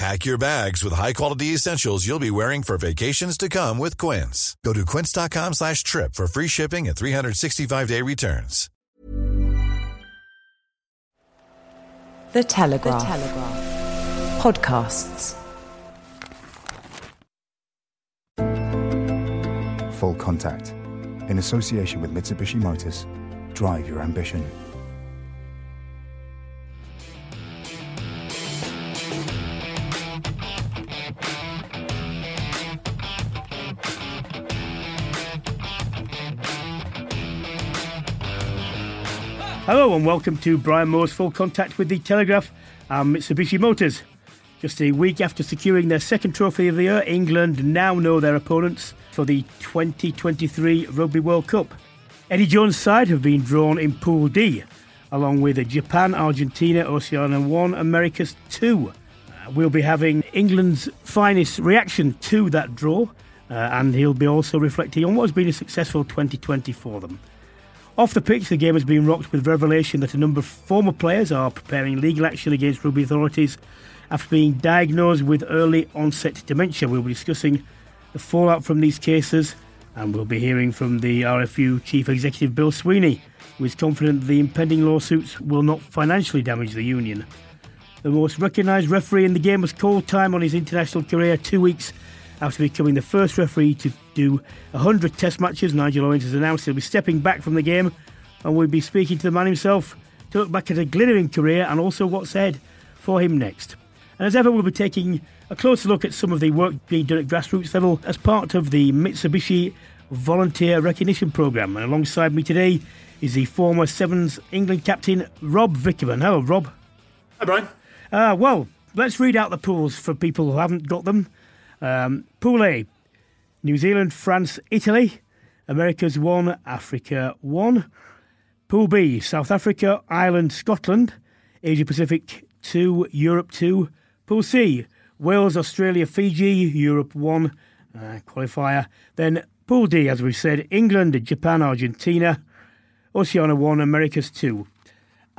Pack your bags with high-quality essentials you'll be wearing for vacations to come with Quince. Go to quince.com slash trip for free shipping and 365-day returns. The Telegraph. The Telegraph. Podcasts. Full Contact. In association with Mitsubishi Motors. Drive your ambition. Hello and welcome to Brian Moore's Full Contact with the Telegraph and Mitsubishi Motors. Just a week after securing their second trophy of the year, England now know their opponents for the 2023 Rugby World Cup. Eddie Jones' side have been drawn in Pool D, along with Japan, Argentina, Oceania 1, Americas 2. Uh, we'll be having England's finest reaction to that draw, uh, and he'll be also reflecting on what has been a successful 2020 for them. Off the pitch, the game has been rocked with revelation that a number of former players are preparing legal action against rugby authorities after being diagnosed with early onset dementia. We'll be discussing the fallout from these cases and we'll be hearing from the RFU Chief Executive Bill Sweeney, who is confident the impending lawsuits will not financially damage the union. The most recognised referee in the game was called time on his international career two weeks after becoming the first referee to do 100 test matches. Nigel Owens has announced he'll be stepping back from the game and we'll be speaking to the man himself to look back at a glittering career and also what's ahead for him next. And as ever, we'll be taking a closer look at some of the work being done at grassroots level as part of the Mitsubishi Volunteer Recognition Programme. And alongside me today is the former Sevens England captain, Rob Vickerman. Hello, Rob. Hi, Brian. Uh, well, let's read out the pools for people who haven't got them. Um, pool A New Zealand, France, Italy. America's 1, Africa 1. Pool B South Africa, Ireland, Scotland. Asia Pacific 2, Europe 2. Pool C Wales, Australia, Fiji, Europe 1 uh, qualifier. Then Pool D, as we've said, England, Japan, Argentina. Oceania 1, Americas 2.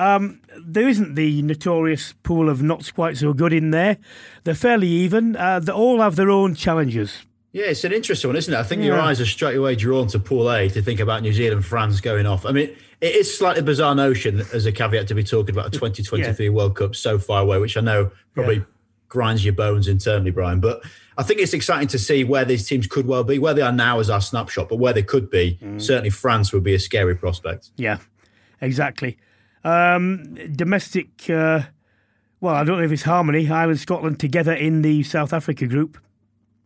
Um, there isn't the notorious pool of not quite so good in there. They're fairly even. Uh, they all have their own challenges. Yeah, it's an interesting one, isn't it? I think yeah. your eyes are straight away drawn to Pool A to think about New Zealand, France going off. I mean, it is slightly bizarre notion as a caveat to be talking about a 2023 yeah. World Cup so far away, which I know probably yeah. grinds your bones internally, Brian. But I think it's exciting to see where these teams could well be. Where they are now is our snapshot, but where they could be, mm. certainly France would be a scary prospect. Yeah, exactly. Um, domestic, uh, well, I don't know if it's Harmony, Ireland, Scotland together in the South Africa group.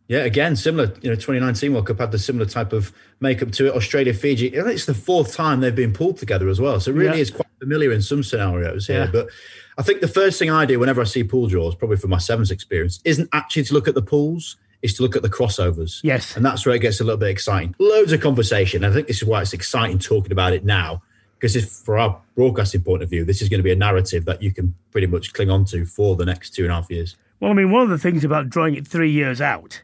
Yeah, again, similar. You know, 2019 World Cup had the similar type of makeup to it. Australia, Fiji. It's the fourth time they've been pulled together as well. So it really yeah. is quite familiar in some scenarios here. Yeah. But I think the first thing I do whenever I see pool draws, probably from my sevens experience, isn't actually to look at the pools. Is to look at the crossovers. Yes. And that's where it gets a little bit exciting. Loads of conversation. I think this is why it's exciting talking about it now because if for our broadcasting point of view, this is going to be a narrative that you can pretty much cling on to for the next two and a half years. Well, I mean, one of the things about drawing it three years out,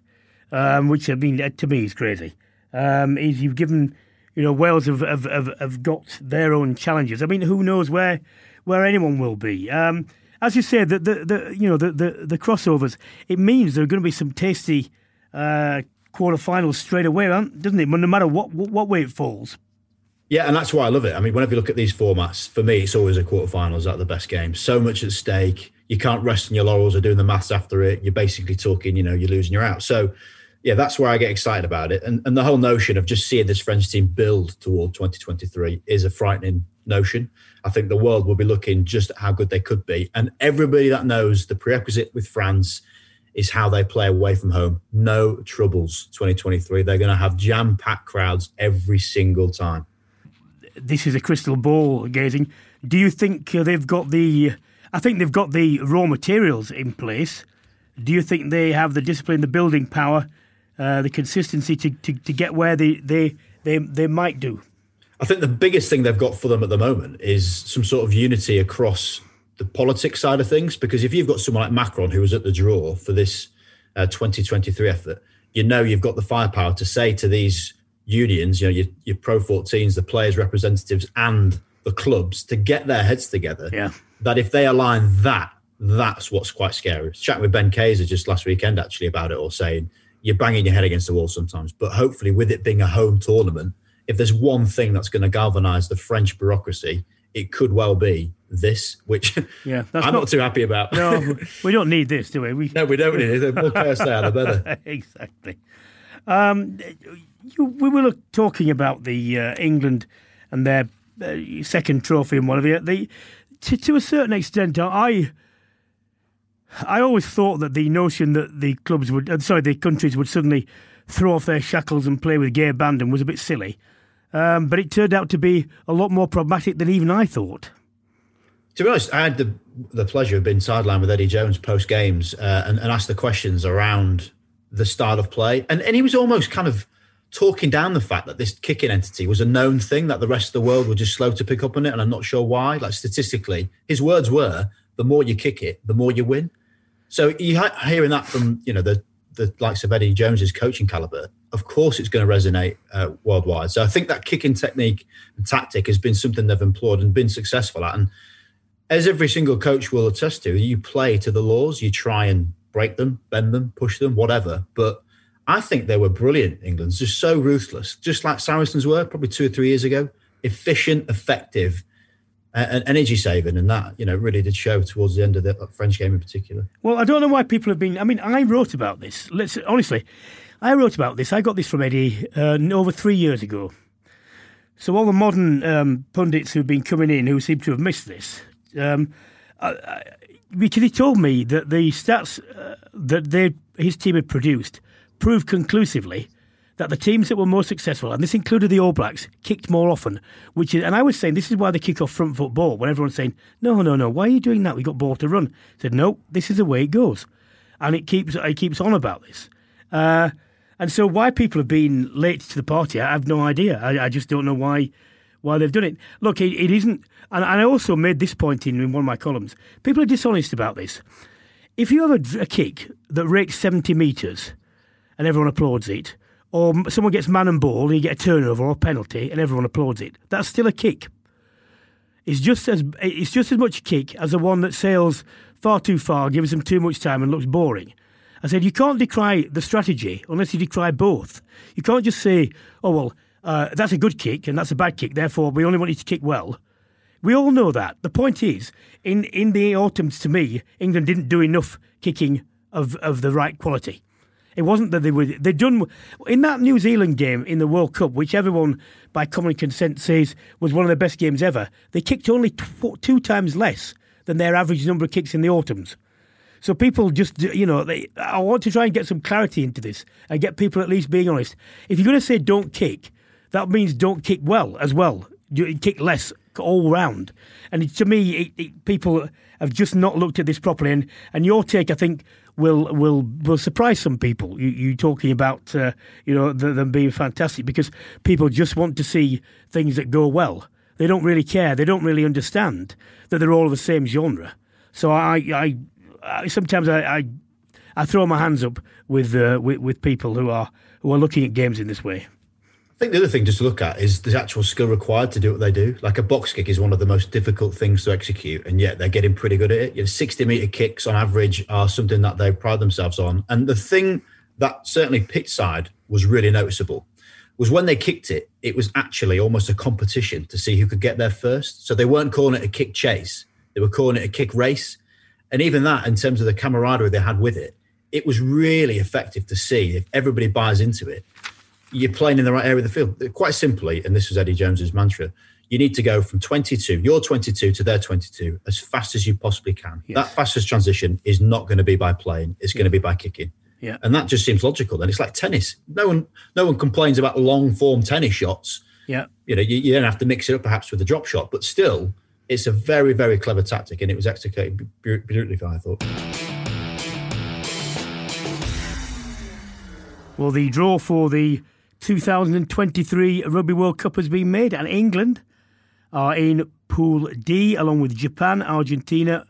um, which I mean to me is crazy, um, is you've given you know Wales have, have, have, have, got their own challenges. I mean, who knows where where anyone will be. Um, as you said, the, the, the you know the, the, the crossovers, it means there are going to be some tasty uh, quarterfinals straight away, doesn't it? No matter what, what, what way it falls. Yeah, and that's why I love it. I mean, whenever you look at these formats, for me, it's always a quarterfinals at the best game. So much at stake. You can't rest on your laurels or doing the maths after it. You're basically talking, you know, you're losing, you're out. So yeah, that's where I get excited about it. And, and the whole notion of just seeing this French team build toward 2023 is a frightening notion. I think the world will be looking just at how good they could be. And everybody that knows the prerequisite with France is how they play away from home. No troubles 2023. They're going to have jam packed crowds every single time. This is a crystal ball gazing. Do you think uh, they've got the. I think they've got the raw materials in place. Do you think they have the discipline, the building power, uh, the consistency to, to, to get where they, they, they, they might do? I think the biggest thing they've got for them at the moment is some sort of unity across the politics side of things. Because if you've got someone like Macron who was at the draw for this uh, 2023 effort, you know you've got the firepower to say to these unions, you know, your, your Pro 14s, the players' representatives, and the clubs to get their heads together. Yeah. That if they align that, that's what's quite scary. Chatting with Ben Kayser just last weekend actually about it, or saying you're banging your head against the wall sometimes, but hopefully with it being a home tournament, if there's one thing that's going to galvanise the French bureaucracy, it could well be this, which yeah, I'm not, not, too happy about. no, we don't need this, do we? we no, we don't need it. The more chaos there, the better. exactly. Um, you, we were talking about the uh, England and their uh, second trophy and the, the to, to a certain extent, I I always thought that the notion that the clubs would, uh, sorry, the countries would suddenly throw off their shackles and play with gay abandon was a bit silly. Um, but it turned out to be a lot more problematic than even I thought. To be honest, I had the the pleasure of being sidelined with Eddie Jones post games uh, and, and asked the questions around the style of play, and and he was almost kind of talking down the fact that this kicking entity was a known thing that the rest of the world were just slow to pick up on it, and I'm not sure why. Like statistically, his words were, "The more you kick it, the more you win." So you hearing that from you know the the likes of Eddie Jones's coaching caliber, of course it's going to resonate uh, worldwide. So I think that kicking technique and tactic has been something they've employed and been successful at. And as every single coach will attest to, you play to the laws, you try and break them, bend them, push them, whatever. But I think they were brilliant, England's just so ruthless, just like Saracens were probably two or three years ago. Efficient, effective, and energy saving, and that you know really did show towards the end of the French game in particular. Well, I don't know why people have been. I mean, I wrote about this. Let's honestly, I wrote about this. I got this from Eddie uh, over three years ago. So all the modern um, pundits who've been coming in who seem to have missed this, um, because he told me that the stats uh, that they, his team had produced proved conclusively that the teams that were more successful, and this included the All Blacks, kicked more often. Which is, and I was saying this is why they kick off front foot ball. When everyone's saying, "No, no, no, why are you doing that? We got ball to run." I said, "No, this is the way it goes," and it keeps it keeps on about this. Uh, and so, why people have been late to the party, I have no idea. I, I just don't know why why they've done it. Look, it, it isn't, and, and I also made this point in, in one of my columns. People are dishonest about this. If you have a, a kick that rakes seventy metres and everyone applauds it or someone gets man and ball and you get a turnover or a penalty and everyone applauds it, that's still a kick. It's just as it's just as much a kick as the one that sails far too far, gives them too much time, and looks boring. I said you can't decry the strategy unless you decry both. You can't just say, "Oh well, uh, that's a good kick and that's a bad kick. Therefore, we only want you to kick well." We all know that. The point is, in in the autumns, to me, England didn't do enough kicking of of the right quality. It wasn't that they were they done in that New Zealand game in the World Cup, which everyone by common consent says was one of the best games ever. They kicked only tw- two times less than their average number of kicks in the autumns. So people just you know they, I want to try and get some clarity into this and get people at least being honest. If you're going to say don't kick, that means don't kick well as well. You kick less all round. And to me, it, it, people have just not looked at this properly. And, and your take, I think, will will will surprise some people. You, you talking about uh, you know them being fantastic because people just want to see things that go well. They don't really care. They don't really understand that they're all of the same genre. So I, I, I sometimes I, I, I throw my hands up with, uh, with with people who are who are looking at games in this way. Think the other thing just to look at is the actual skill required to do what they do. Like a box kick is one of the most difficult things to execute, and yet they're getting pretty good at it. You know, 60 meter kicks on average are something that they pride themselves on. And the thing that certainly pitch side was really noticeable was when they kicked it, it was actually almost a competition to see who could get there first. So they weren't calling it a kick chase, they were calling it a kick race. And even that, in terms of the camaraderie they had with it, it was really effective to see if everybody buys into it. You're playing in the right area of the field. Quite simply, and this was Eddie Jones's mantra you need to go from 22, your 22 to their 22 as fast as you possibly can. Yes. That fastest transition is not going to be by playing, it's going to be by kicking. Yeah. And that just seems logical. Then it's like tennis. No one no one complains about long form tennis shots. Yeah. You know, you, you then have to mix it up perhaps with a drop shot, but still it's a very, very clever tactic and it was executed beautifully, I thought. Well, the draw for the 2023 Rugby World Cup has been made, and England are in Pool D, along with Japan, Argentina,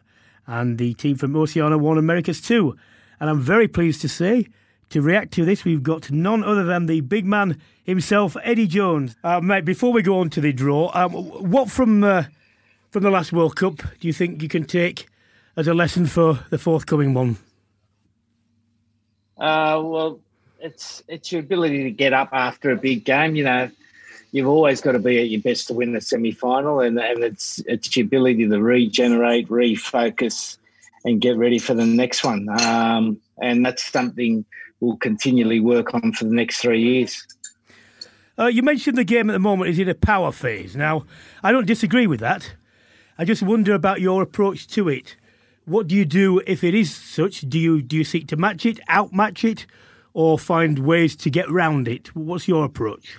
and the team from Oceania one Americas two. And I'm very pleased to say, to react to this, we've got none other than the big man himself, Eddie Jones. Uh, mate, before we go on to the draw, um, what from uh, from the last World Cup do you think you can take as a lesson for the forthcoming one? Uh, well, it's it's your ability to get up after a big game. You know, you've always got to be at your best to win the semi final, and, and it's it's your ability to regenerate, refocus, and get ready for the next one. Um, and that's something we'll continually work on for the next three years. Uh, you mentioned the game at the moment is in a power phase. Now, I don't disagree with that. I just wonder about your approach to it. What do you do if it is such? Do you do you seek to match it, outmatch it, or find ways to get round it? What's your approach?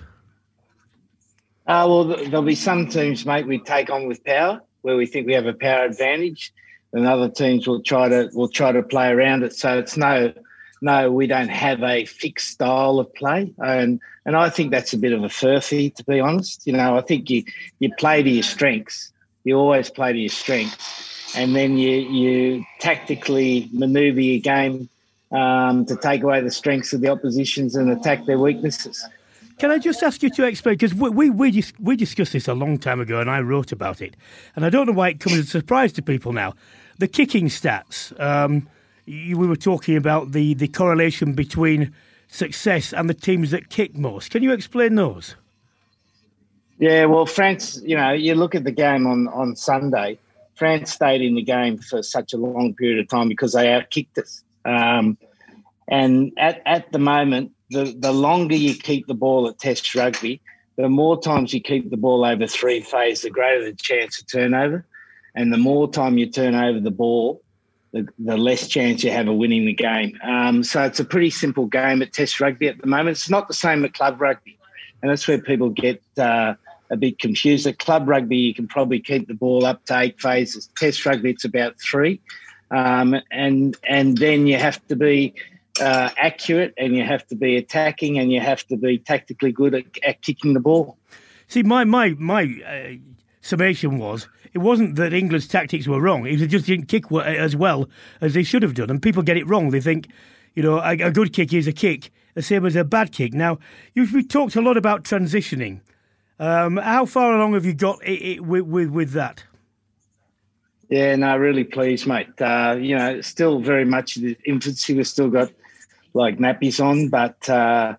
Uh, well, there'll be some teams, mate, we take on with power, where we think we have a power advantage, and other teams will try to will try to play around it. So it's no, no, we don't have a fixed style of play, and and I think that's a bit of a furphy, to be honest. You know, I think you you play to your strengths. You always play to your strengths, and then you you tactically manoeuvre your game um, to take away the strengths of the oppositions and attack their weaknesses. Can I just ask you to explain? Because we, we, we, we discussed this a long time ago and I wrote about it. And I don't know why it comes as a surprise to people now. The kicking stats, um, you, we were talking about the, the correlation between success and the teams that kick most. Can you explain those? Yeah, well, France, you know, you look at the game on, on Sunday, France stayed in the game for such a long period of time because they outkicked us. Um, and at, at the moment, the, the longer you keep the ball at Test rugby, the more times you keep the ball over three phase, the greater the chance of turnover. And the more time you turn over the ball, the, the less chance you have of winning the game. Um, so it's a pretty simple game at Test rugby at the moment. It's not the same at club rugby. And that's where people get uh, a bit confused. At club rugby, you can probably keep the ball up to eight phases. Test rugby, it's about three. Um, and and then you have to be uh, accurate and you have to be attacking and you have to be tactically good at, at kicking the ball. See, my my my uh, summation was it wasn't that England's tactics were wrong; it was just didn't kick as well as they should have done. And people get it wrong; they think, you know, a, a good kick is a kick, the same as a bad kick. Now, you've talked a lot about transitioning. Um, how far along have you got it, it, with, with with that? Yeah, no, really pleased, mate. Uh, you know, still very much in the infancy. We've still got like nappies on, but uh,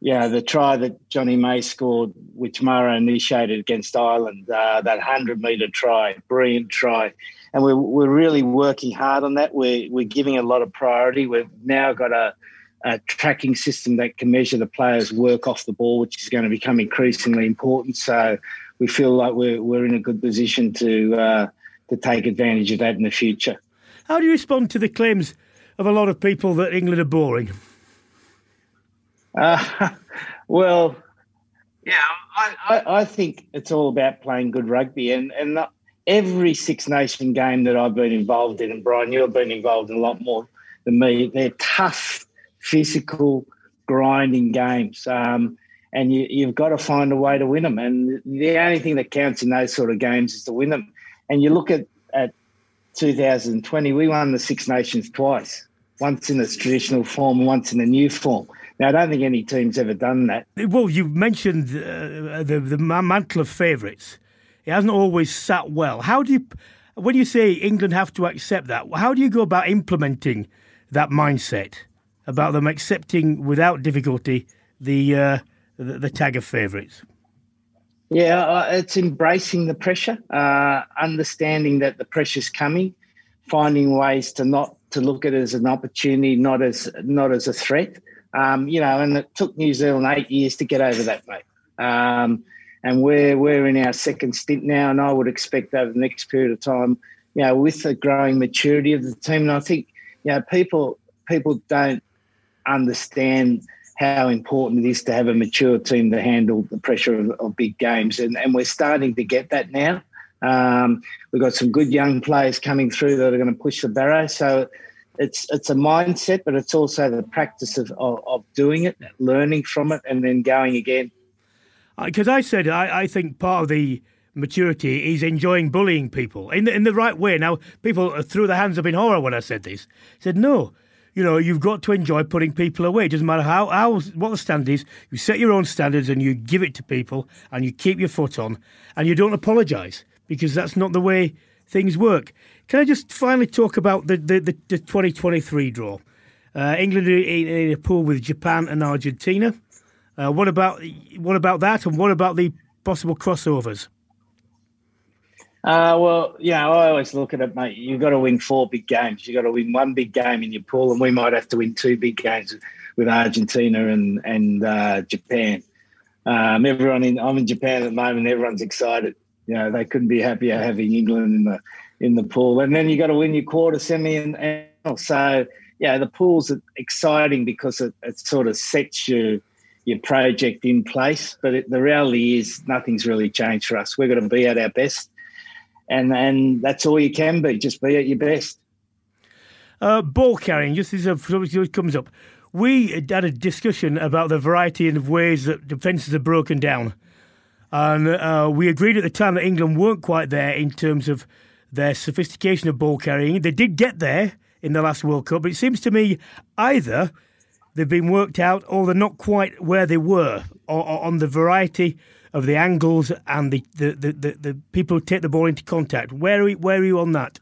yeah, the try that Jonny May scored, which Maro initiated against Ireland, uh, that hundred metre try, brilliant try, and we're we're really working hard on that. We're we're giving a lot of priority. We've now got a a tracking system that can measure the players' work off the ball, which is going to become increasingly important. So we feel like we're we're in a good position to uh, to take advantage of that in the future. How do you respond to the claims of a lot of people that England are boring? Uh, well, yeah, I, I, I, think it's all about playing good rugby, and and every Six Nation game that I've been involved in, and Brian, you've been involved in a lot more than me. They're tough, physical, grinding games. Um, and you, have got to find a way to win them. And the only thing that counts in those sort of games is to win them. And you look at, at 2020, we won the Six Nations twice, once in its traditional form, once in a new form. Now, I don't think any team's ever done that. Well, you mentioned uh, the, the mantle of favourites. It hasn't always sat well. How do you, when you say England have to accept that, how do you go about implementing that mindset about them accepting without difficulty the, uh, the, the tag of favourites? Yeah, uh, it's embracing the pressure, uh, understanding that the pressure's coming, finding ways to not to look at it as an opportunity, not as not as a threat. Um, you know, and it took New Zealand eight years to get over that, mate. Um, and we're we're in our second stint now, and I would expect over the next period of time, you know, with the growing maturity of the team, and I think you know people people don't understand how important it is to have a mature team to handle the pressure of, of big games, and and we're starting to get that now. Um, we've got some good young players coming through that are going to push the barrow. So it's it's a mindset, but it's also the practice of, of, of doing it, learning from it, and then going again. Because I said I, I think part of the maturity is enjoying bullying people in the, in the right way. Now, people threw their hands up in horror when I said this. I said, no, you know, you've got to enjoy putting people away. It doesn't matter how, how what the standard is. You set your own standards and you give it to people and you keep your foot on and you don't apologise because that's not the way things work. Can I just finally talk about the, the, the, the 2023 draw? Uh, England in, in a pool with Japan and Argentina. Uh, what about what about that, and what about the possible crossovers? Uh, well, you know, I always look at it, mate. You've got to win four big games. You've got to win one big game in your pool, and we might have to win two big games with Argentina and and uh, Japan. Um, everyone in I'm in Japan at the moment. Everyone's excited. You know, they couldn't be happier having England in the in the pool, and then you got to win your quarter, semi, and, and so yeah, the pool's exciting because it, it sort of sets you your project in place. But it, the reality is, nothing's really changed for us. We've got to be at our best, and and that's all you can be. Just be at your best. Uh, ball carrying, just as it comes up, we had a discussion about the variety of ways that defences are broken down, and uh, we agreed at the time that England weren't quite there in terms of their sophistication of ball carrying. They did get there in the last World Cup, but it seems to me either they've been worked out or they're not quite where they were or, or on the variety of the angles and the, the, the, the, the people who take the ball into contact. Where are, we, where are you on that?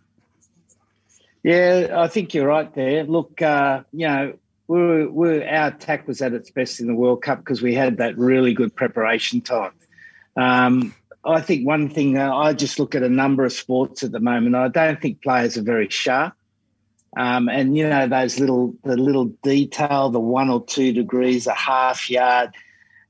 Yeah, I think you're right there. Look, uh, you know, we we our attack was at its best in the World Cup because we had that really good preparation time. Um, I think one thing uh, I just look at a number of sports at the moment. I don't think players are very sharp. Um, and you know those little the little detail, the one or two degrees, a half yard,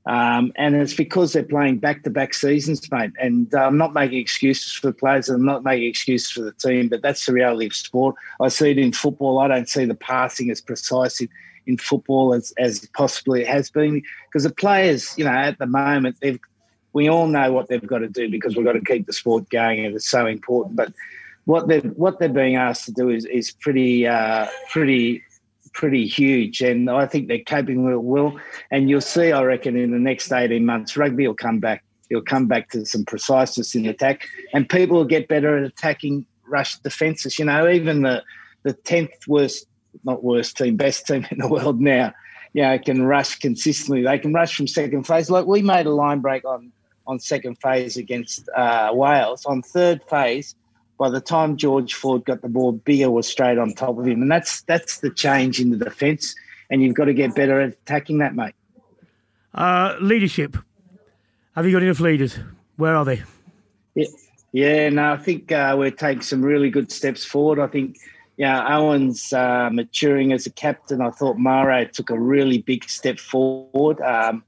um, and it's because they're playing back to back seasons, mate. And uh, I'm not making excuses for the players, and I'm not making excuses for the team, but that's the reality of sport. I see it in football. I don't see the passing as precise in, in football as as possibly it has been because the players, you know, at the moment they've we all know what they've got to do because we've got to keep the sport going, and it's so important. But what they're what they're being asked to do is is pretty uh, pretty pretty huge, and I think they're coping it well. And you'll see, I reckon, in the next eighteen months, rugby will come back. It'll come back to some preciseness in attack, and people will get better at attacking rush defences. You know, even the the tenth worst, not worst team, best team in the world now, you know, can rush consistently. They can rush from second phase. Like we made a line break on on second phase against uh, Wales. On third phase, by the time George Ford got the ball, Biggar was straight on top of him, and that's that's the change in the defence. And you've got to get better at attacking that, mate. Uh, leadership. Have you got enough leaders? Where are they? Yeah, yeah. No, I think uh, we're taking some really good steps forward. I think, yeah, Owen's uh, maturing as a captain. I thought Maro took a really big step forward. Um,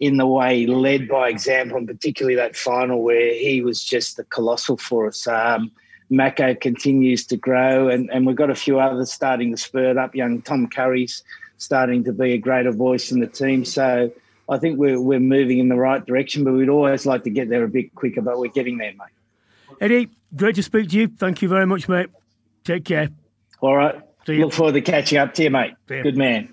in the way he led by example, and particularly that final where he was just a colossal for us. Um, Mako continues to grow, and, and we've got a few others starting to spur it up. Young Tom Curry's starting to be a greater voice in the team. So I think we're, we're moving in the right direction, but we'd always like to get there a bit quicker, but we're getting there, mate. Eddie, great to speak to you. Thank you very much, mate. Take care. All right. Look forward to catching up to you, mate. Good man.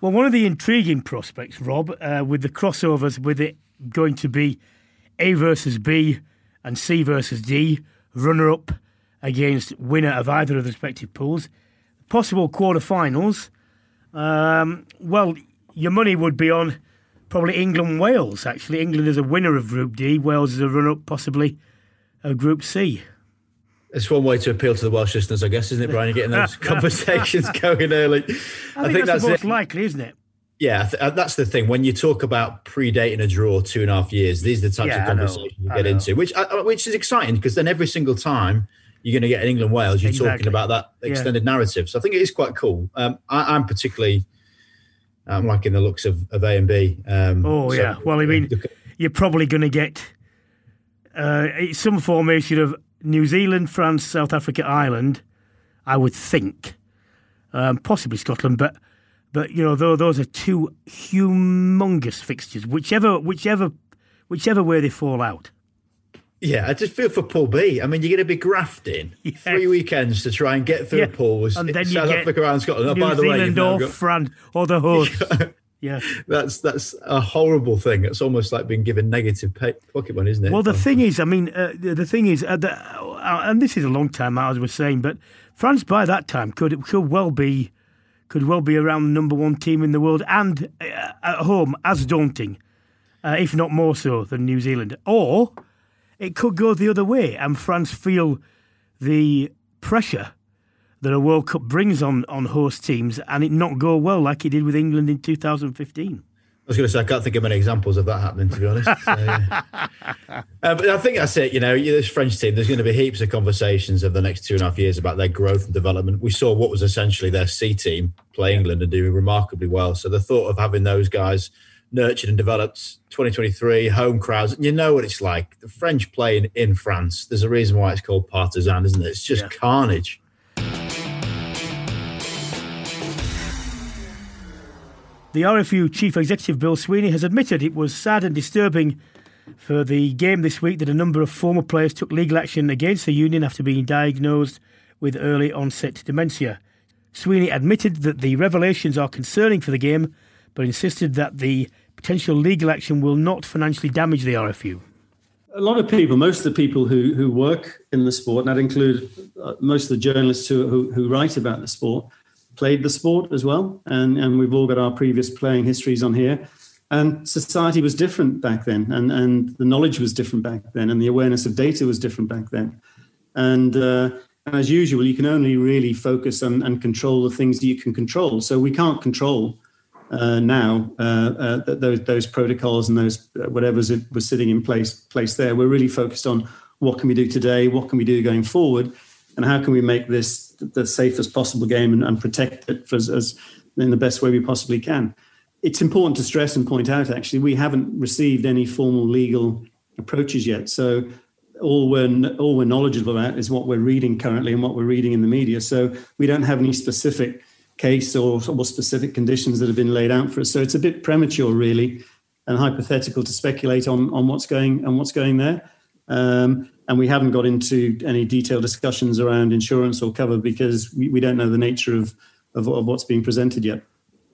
Well, one of the intriguing prospects, Rob, uh, with the crossovers, with it going to be A versus B and C versus D, runner up against winner of either of the respective pools. Possible quarter-finals. Um, well, your money would be on probably England Wales, actually. England is a winner of Group D, Wales is a runner up, possibly, of Group C. It's one way to appeal to the Welsh listeners, I guess, isn't it, Brian? You're getting those conversations going early. I, I think, think, that's, that's most it. likely, isn't it? Yeah, th- uh, that's the thing. When you talk about predating a draw two and a half years, these are the types Yeah, of conversations you get into, which uh, which is exciting because then every single time you're going to get in England Wales, you're Exactly. talking about that Yeah. extended narrative. So I think it is quite cool. Um, I, I'm particularly, I'm liking the looks of, of A and B. Um, Oh, so- yeah. Well, I mean, you're probably going to get uh, some formation of New Zealand, France, South Africa, Ireland. I would think, um, possibly Scotland, but but you know, though those are two humongous fixtures. Whichever, whichever, whichever way they fall out. yeah, I just feel for Pool B. I mean, you're going to be grafting Yes. three weekends to try and get through Yeah. a And then you South Africa and Scotland. Oh, New by the way, Zealand now or got- France or the host. yeah. That's that's a horrible thing. It's almost like being given negative pay, pocket money, isn't it? Well, the thing is, I mean, uh, the, the thing is, uh, the, uh, and this is a long time out, as we're saying, but France by that time could could well be could well be around the number one team in the world and uh, at home as daunting, uh, if not more so than New Zealand. Or it could go the other way, and France feel the pressure that a World Cup brings on on host teams, and it not go well like it did with England in 2015. I was going to say I can't think of many examples of that happening, to be honest. So, yeah. uh, but I think that's it. You know, this French team. There's going to be heaps of conversations over the next two and a half years about their growth and development. We saw what was essentially their C team play England and do remarkably well. So the thought of having those guys nurtured and developed 2023 home crowds. You know what it's like. The French playing in France. There's a reason why it's called partisan, isn't it? It's just Yeah. carnage. The RFU Chief Executive Bill Sweeney has admitted it was sad and disturbing for the game this week that a number of former players took legal action against the union after being diagnosed with early onset dementia. Sweeney admitted that the revelations are concerning for the game, but insisted that the potential legal action will not financially damage the RFU. a lot of people, most of the people who, who work in the sport, and that include uh, most of the journalists who, who, who write about the sport, played the sport as well. And, and we've all got our previous playing histories on here. And society was different back then, and, and the knowledge was different back then, and the awareness of data was different back then. And, uh, as usual, you can only really focus on and control the things that you can control. So we can't control uh, now uh, uh, those those protocols and those uh, whatever's it was sitting in place place there. We're really focused on what can we do today, what can we do going forward, and how can we make this the safest possible game and, and protect it as, as in the best way we possibly can. It's important to stress and point out actually we haven't received any formal legal approaches yet, so. All we're all we're knowledgeable about is what we're reading currently and what we're reading in the media. So we don't have any specific case or, or specific conditions that have been laid out for us. So it's a bit premature, really, and hypothetical to speculate on on what's going on what's going there. Um, and we haven't got into any detailed discussions around insurance or cover because we, we don't know the nature of, of of what's being presented yet.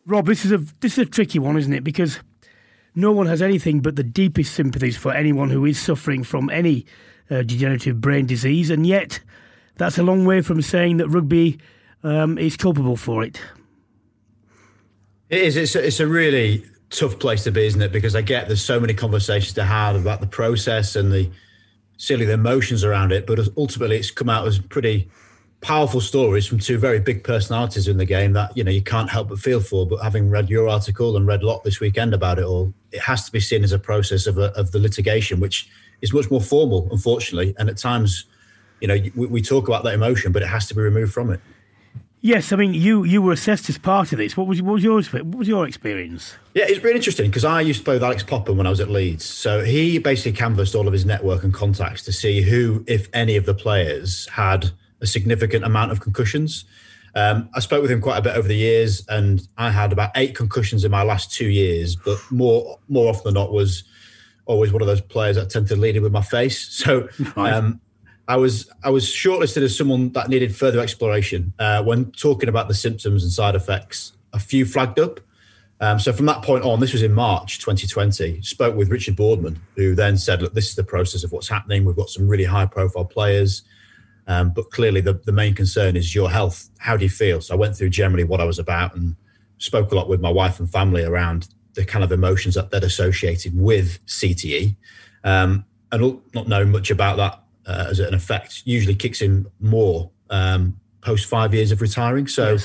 Rob, this is a this is a tricky one, isn't it? Because no one has anything but the deepest sympathies for anyone who is suffering from any uh, degenerative brain disease, and yet that's a long way from saying that rugby um, is culpable for it. It is. It's a, it's a really tough place to be, isn't it? Because I get there's so many conversations to have about the process and the silly the emotions around it, but ultimately it's come out as pretty powerful stories from two very big personalities in the game that you know you can't help but feel for. But having read your article and read a lot this weekend about it all, it has to be seen as a process of a, of the litigation, which is much more formal, unfortunately, and at times. You know, we talk about that emotion, but it has to be removed from it. Yes, I mean you you were assessed as part of this. What was what was your what was your experience? Yeah, it's really interesting because I used to play with Alex Popham when I was at Leeds. So he basically canvassed all of his network and contacts to see who, if any, of the players had a significant amount of concussions. Um, I spoke with him quite a bit over the years, and I had about eight concussions in my last two years. But more more often than not, was always one of those players that tend to lead it with my face. So um, I was I was shortlisted as someone that needed further exploration. Uh, when talking about the symptoms and side effects, a few flagged up. Um, so from that point on, this was in March 2020. Spoke with Richard Boardman, who then said, "Look, this is the process of what's happening. We've got some really high-profile players, um, but clearly the, the main concern is your health. How do you feel?" So I went through generally what I was about and spoke a lot with my wife and family around the kind of emotions that that associated with CTE, um, and not knowing much about that uh, as an effect usually kicks in more um, post five years of retiring. So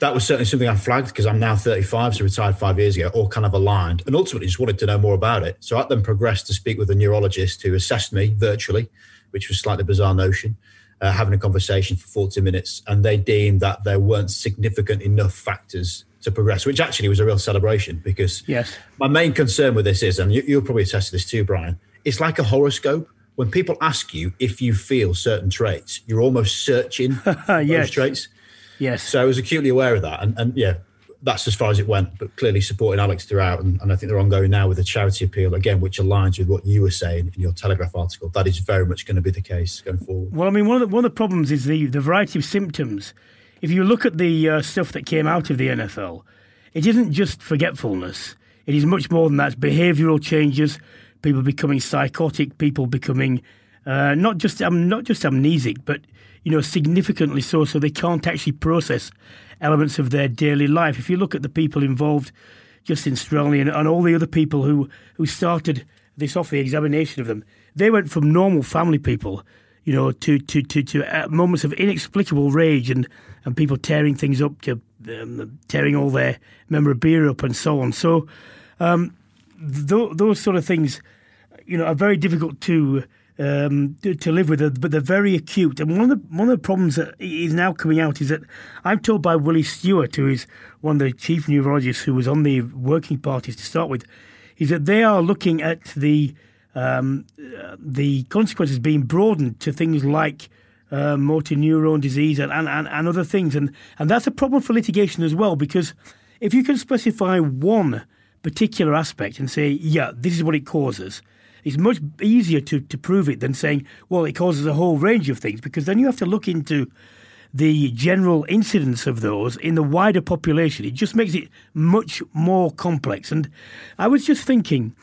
that was certainly something I flagged because I'm now 35, so retired five years ago, all kind of aligned, and ultimately just wanted to know more about it. So I then progressed to speak with a neurologist who assessed me virtually, which was slightly bizarre notion, uh, having a conversation for 40 minutes, and they deemed that there weren't significant enough factors to progress, which actually was a real celebration because yes. my main concern with this is, and you, you'll probably attest to this too, Brian, it's like a horoscope. When people ask you if you feel certain traits, you're almost searching yes. those traits. Yes. So I was acutely aware of that. And, and yeah, that's as far as it went, but clearly supporting Alex throughout. And, and, I think they're ongoing now with the charity appeal, again, which aligns with what you were saying in your Telegraph article. That is very much going to be the case going forward. Well, I mean, one of the, one of the problems is the, the variety of symptoms. If you look at the uh, stuff that came out of the NFL, it isn't just forgetfulness. It is much more than that. It's behavioural changes, people becoming psychotic, people becoming uh, not just um, not just amnesic, but you know significantly so, so they can't actually process elements of their daily life. If you look at the people involved, Justin Straley and, and all the other people who who started this off, the examination of them, they went from normal family people, you know, to to to, to uh, moments of inexplicable rage and and people tearing things up to um, tearing all their memorabilia up and so on. So um, th- those sort of things, you know, are very difficult to, um, to. live with, but they're very acute. And one of the one of the problems that is now coming out is that I'm told by Willie Stewart, who is one of the chief neurologists who was on the working parties to start with, is that they are looking at the um, the consequences being broadened to things like uh, motor neuron disease and, and, and other things. And, and that's a problem for litigation as well, because if you can specify one particular aspect and say, yeah, this is what it causes, it's much easier to, to prove it than saying, well, it causes a whole range of things, because then you have to look into the general incidence of those in the wider population. It just makes it much more complex. And I was just thinking,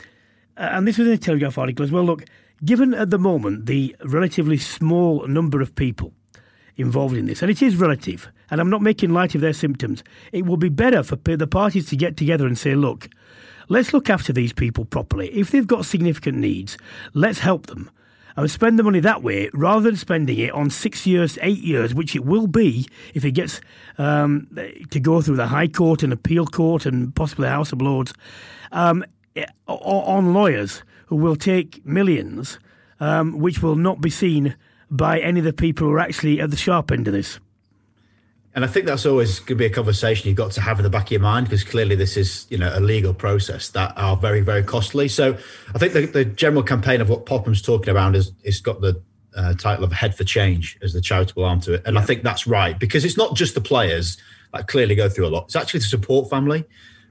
and this was in a Telegraph article as well, look, Given at the moment the relatively small number of people involved in this, and it is relative, and I'm not making light of their symptoms, it would be better for the parties to get together and say, look, let's look after these people properly. If they've got significant needs, let's help them and spend the money that way rather than spending it on six years, eight years, which it will be if it gets um, to go through the High Court and Appeal Court and possibly the House of Lords um, on lawyers who will take millions, um, which will not be seen by any of the people who are actually at the sharp end of this. And I think that's always going to be a conversation you've got to have in the back of your mind because clearly this is, you know, a legal process that are very, very costly. So I think the, the general campaign of what Popham's talking about is it's got the uh, title of Head for Change as the charitable arm to it. And yeah. I think that's right because it's not just the players that clearly go through a lot. It's actually the support family.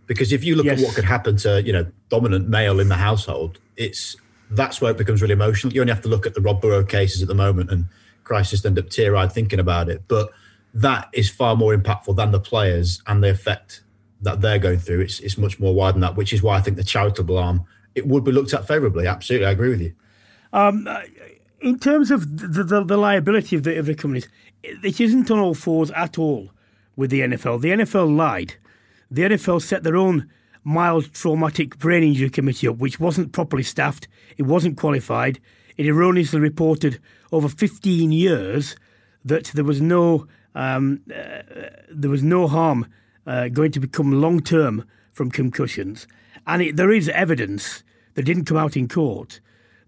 Because if you look yes. at what could happen to, you know, dominant male in the household, it's that's where it becomes really emotional. You only have to look at the Rob Burrow cases at the moment, and Christ just end up tear eyed thinking about it. But that is far more impactful than the players and the effect that they're going through. It's it's much more wide than that, which is why I think the charitable arm it would be looked at favourably. Absolutely, I agree with you. Um, in terms of the, the, the, liability of the, of the companies, it isn't on all fours at all with the NFL. The NFL lied. The NFL set their own mild traumatic brain injury committee up, which wasn't properly staffed, it wasn't qualified. It erroneously reported over 15 years that there was no um, uh, there was no harm uh, going to become long term from concussions, and it, there is evidence that didn't come out in court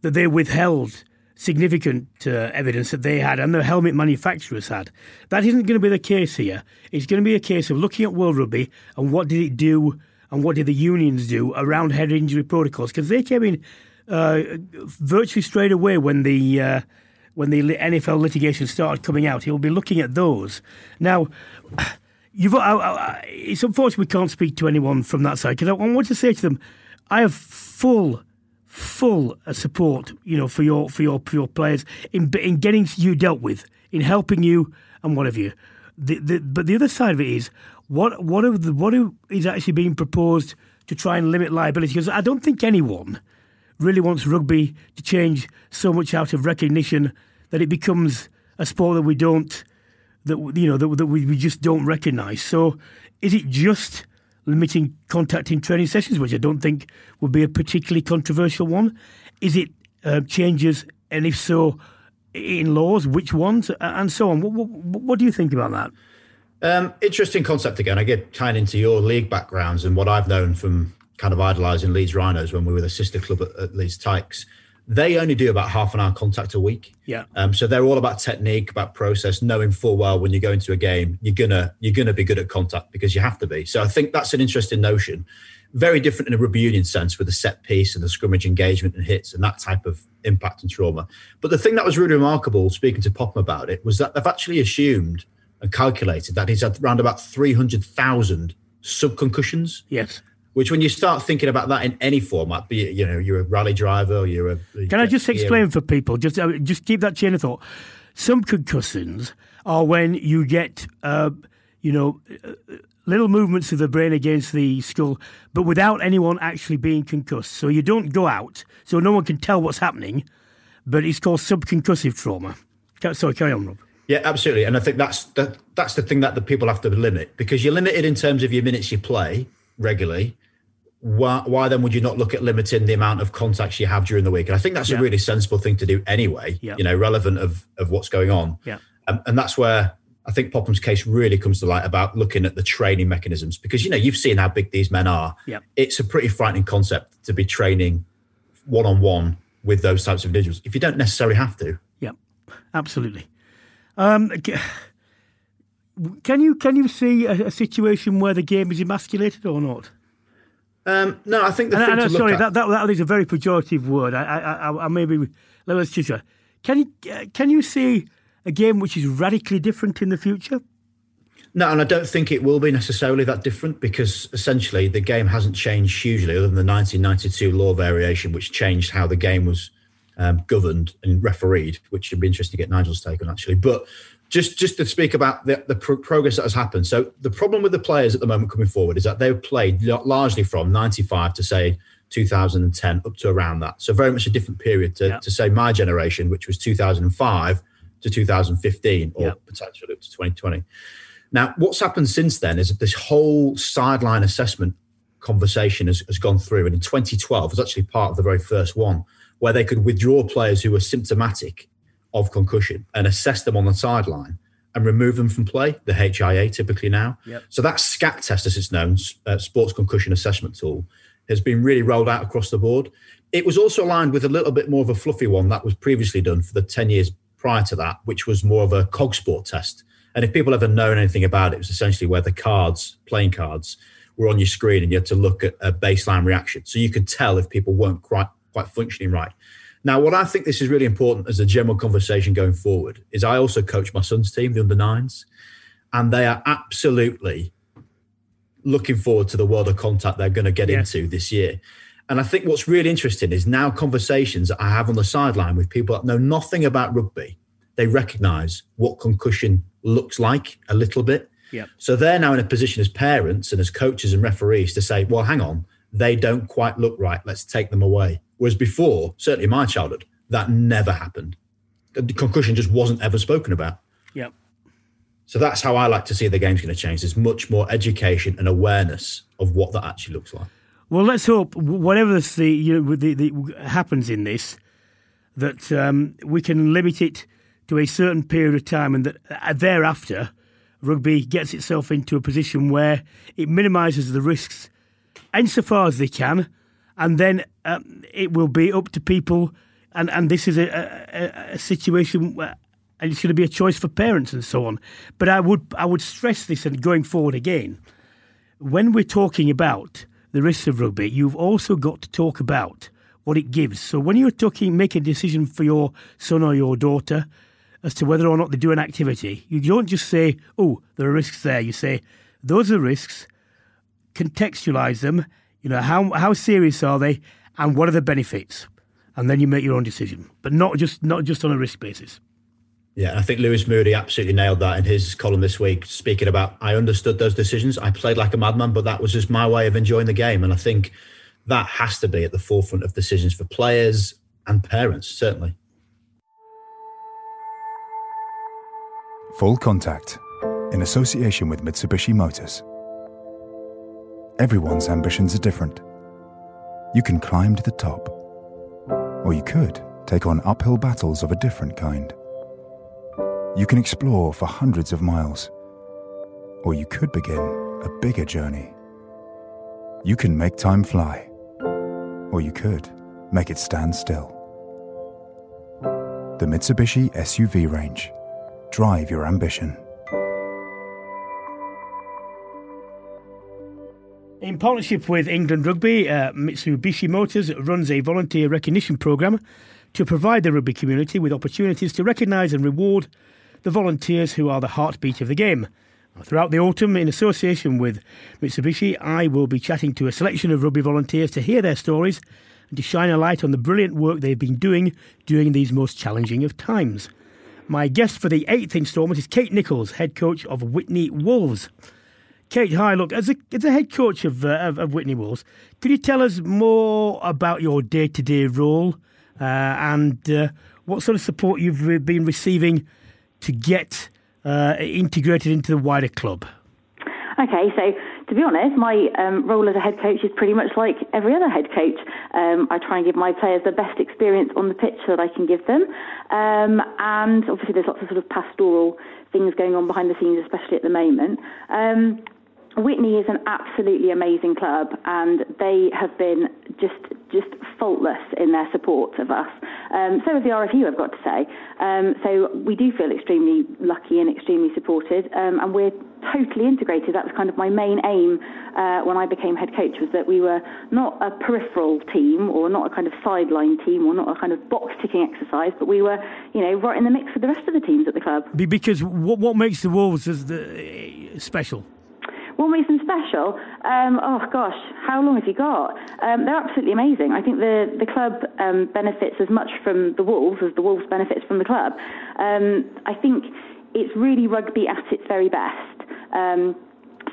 that they withheld significant uh, evidence that they had and the helmet manufacturers had. That isn't going to be the case here. It's going to be a case of looking at World Rugby and what did it do and what did the unions do around head injury protocols because they came in uh, virtually straight away when the uh, when the NFL litigation started coming out. He'll be looking at those now. You've, I, I, it's unfortunate we can't speak to anyone from that side because I, want to say to them, I have full full uh, support, you know, for your for your for your players in in getting you dealt with, in helping you and what have you. The, the, but the other side of it is what what are the, what is actually being proposed to try and limit liability? Because I don't think anyone really wants rugby to change so much out of recognition that it becomes a sport that we don't that you know that, that we, we just don't recognise. So is it just limiting contact in training sessions, which I don't think would be a particularly controversial one? Is it uh, changes, and if so, in laws, which ones, and so on? What, what, what do you think about that? Um, interesting concept again. I get tying into your league backgrounds and what I've known from kind of idolising Leeds Rhinos when we were the sister club at, at Leeds Tykes. They only do about half an hour contact a week. Yeah. Um, so they're all about technique, about process, knowing full well when you go into a game, you're gonna you're gonna be good at contact because you have to be. So I think that's an interesting notion. Very different in a rugby union sense with the set piece and the scrummage engagement and hits and that type of impact and trauma. But the thing that was really remarkable, speaking to Popham about it, was that they've actually assumed and calculated that he's had around about 300,000 subconcussions. Yes. Which, when you start thinking about that in any format, be it you know you're a rally driver, or you're a. Can I just explain for people? Just uh, just keep that chain of thought. Some concussions are when you get, uh, you know, uh, little movements of the brain against the skull, but without anyone actually being concussed. So you don't go out, so no one can tell what's happening. But it's called subconcussive trauma. Sorry, carry on, Rob. Yeah, absolutely. And I think that's the, that's the thing that the people have to limit because you're limited in terms of your minutes you play regularly why, why then would you not look at limiting the amount of contacts you have during the week? And I think that's yeah. a really sensible thing to do anyway, yeah. you know, relevant of, of what's going on. Yeah. Um, and that's where I think Popham's case really comes to light about looking at the training mechanisms because, you know, you've seen how big these men are. Yeah. It's a pretty frightening concept to be training one on one with those types of individuals if you don't necessarily have to. Yeah, absolutely. Um, can you can you see a, a situation where the game is emasculated or not? Um, no, I think the and, thing and, sorry, at, that, that, that is a very pejorative word. I, I, I, I maybe let's just can you uh, can you see a game which is radically different in the future? No, and I don't think it will be necessarily that different because essentially the game hasn't changed hugely, other than the 1992 law variation, which changed how the game was um, governed and refereed, which would be interesting to get Nigel's take on actually. But just just to speak about the, the pro- progress that has happened. So the problem with the players at the moment coming forward is that they've played largely from 95 to say 2010 up to around that. So very much a different period to, to say my generation, which was 2005 to 2015 or potentially up to 2020. Now, what's happened since then is that this whole sideline assessment conversation has, has gone through. And in 2012 was actually part of the very first one where they could withdraw players who were symptomatic of concussion and assess them on the sideline and remove them from play, the HIA typically now. Yep. So that SCAT test, as it's known, uh, Sports Concussion Assessment Tool, has been really rolled out across the board. It was also aligned with a little bit more of a fluffy one that was previously done for the 10 years prior to that, which was more of a cog sport test. And if people ever known anything about it, it was essentially where the cards, playing cards, were on your screen and you had to look at a baseline reaction. So you could tell if people weren't quite quite functioning right. Now, what I think this is really important as a general conversation going forward is I also coach my son's team, the under nines, and they are absolutely looking forward to the world of contact they're going to get into this year. And I think what's really interesting is now conversations that I have on the sideline with people that know nothing about rugby. They recognize what concussion looks like a little bit. Yeah. So they're now in a position as parents and as coaches and referees to say, well, hang on, they don't quite look right. Let's take them away. Whereas before, certainly in my childhood, that never happened. The concussion just wasn't ever spoken about. Yep. So that's how I like to see the game's going to change. There's much more education and awareness of what that actually looks like. Well, let's hope whatever the, you know, the, the happens in this, that um, we can limit it to a certain period of time, and that uh, thereafter, rugby gets itself into a position where it minimises the risks insofar as they can, and then um, it will be up to people. And, and this is a, a, a situation where, and it's going to be a choice for parents and so on. But I would I would stress this, and going forward again, when we're talking about the risks of rugby, you've also got to talk about what it gives. So when you're talking, make a decision for your son or your daughter as to whether or not they do an activity, you don't just say, "Oh, there are risks there." You say, "Those are risks." Contextualize them. You know how how serious are they? and what are the benefits, and then you make your own decision, but not just not just on a risk basis. Yeah, I think Lewis Moody absolutely nailed that in his column this week, speaking about I understood those decisions. I played like a madman, but that was just my way of enjoying the game. And I think that has to be at the forefront of decisions for players and parents, certainly. Full contact in association with Mitsubishi Motors. Everyone's ambitions are different you can climb to the top. Or you could take on uphill battles of a different kind. You can explore for hundreds of miles. or you could begin a bigger journey. You can make time fly, or you could make it stand still. The Mitsubishi SUV range. Drive your ambition. In partnership with England Rugby, uh, Mitsubishi Motors runs a volunteer recognition programme to provide the rugby community with opportunities to recognise and reward the volunteers who are the heartbeat of the game. Throughout the autumn, in association with Mitsubishi, I will be chatting to a selection of rugby volunteers to hear their stories and to shine a light on the brilliant work they've been doing during these most challenging of times. My guest for the eighth instalment is Kate Nicholls, head coach of Witney Wolves. Kate, hi. Look, as a, as a head coach of, uh, of, of Witney Wolves, could you tell us more about your day to day role uh, and uh, what sort of support you've been receiving to get uh, integrated into the wider club? Okay, so to be honest, my um, role as a head coach is pretty much like every other head coach. Um, I try and give my players the best experience on the pitch that I can give them. Um, and obviously, there's lots of sort of pastoral things going on behind the scenes, especially at the moment. Witney is an absolutely amazing club, and they have been just just faultless in their support of us. Um, so is the RFU, I've got to say. Um, so we do feel extremely lucky and extremely supported, um, and we're totally integrated. That was kind of my main aim uh, when I became head coach was that we were not a peripheral team or not a kind of sideline team or not a kind of box ticking exercise, but we were, you know, right in the mix with the rest of the teams at the club. Because what, what makes the Wolves as the, special? What makes them special? Um, oh gosh, how long have you got? Um, they're absolutely amazing. I think the the club um, benefits as much from the Wolves as the Wolves benefits from the club. Um, I think it's really rugby at its very best.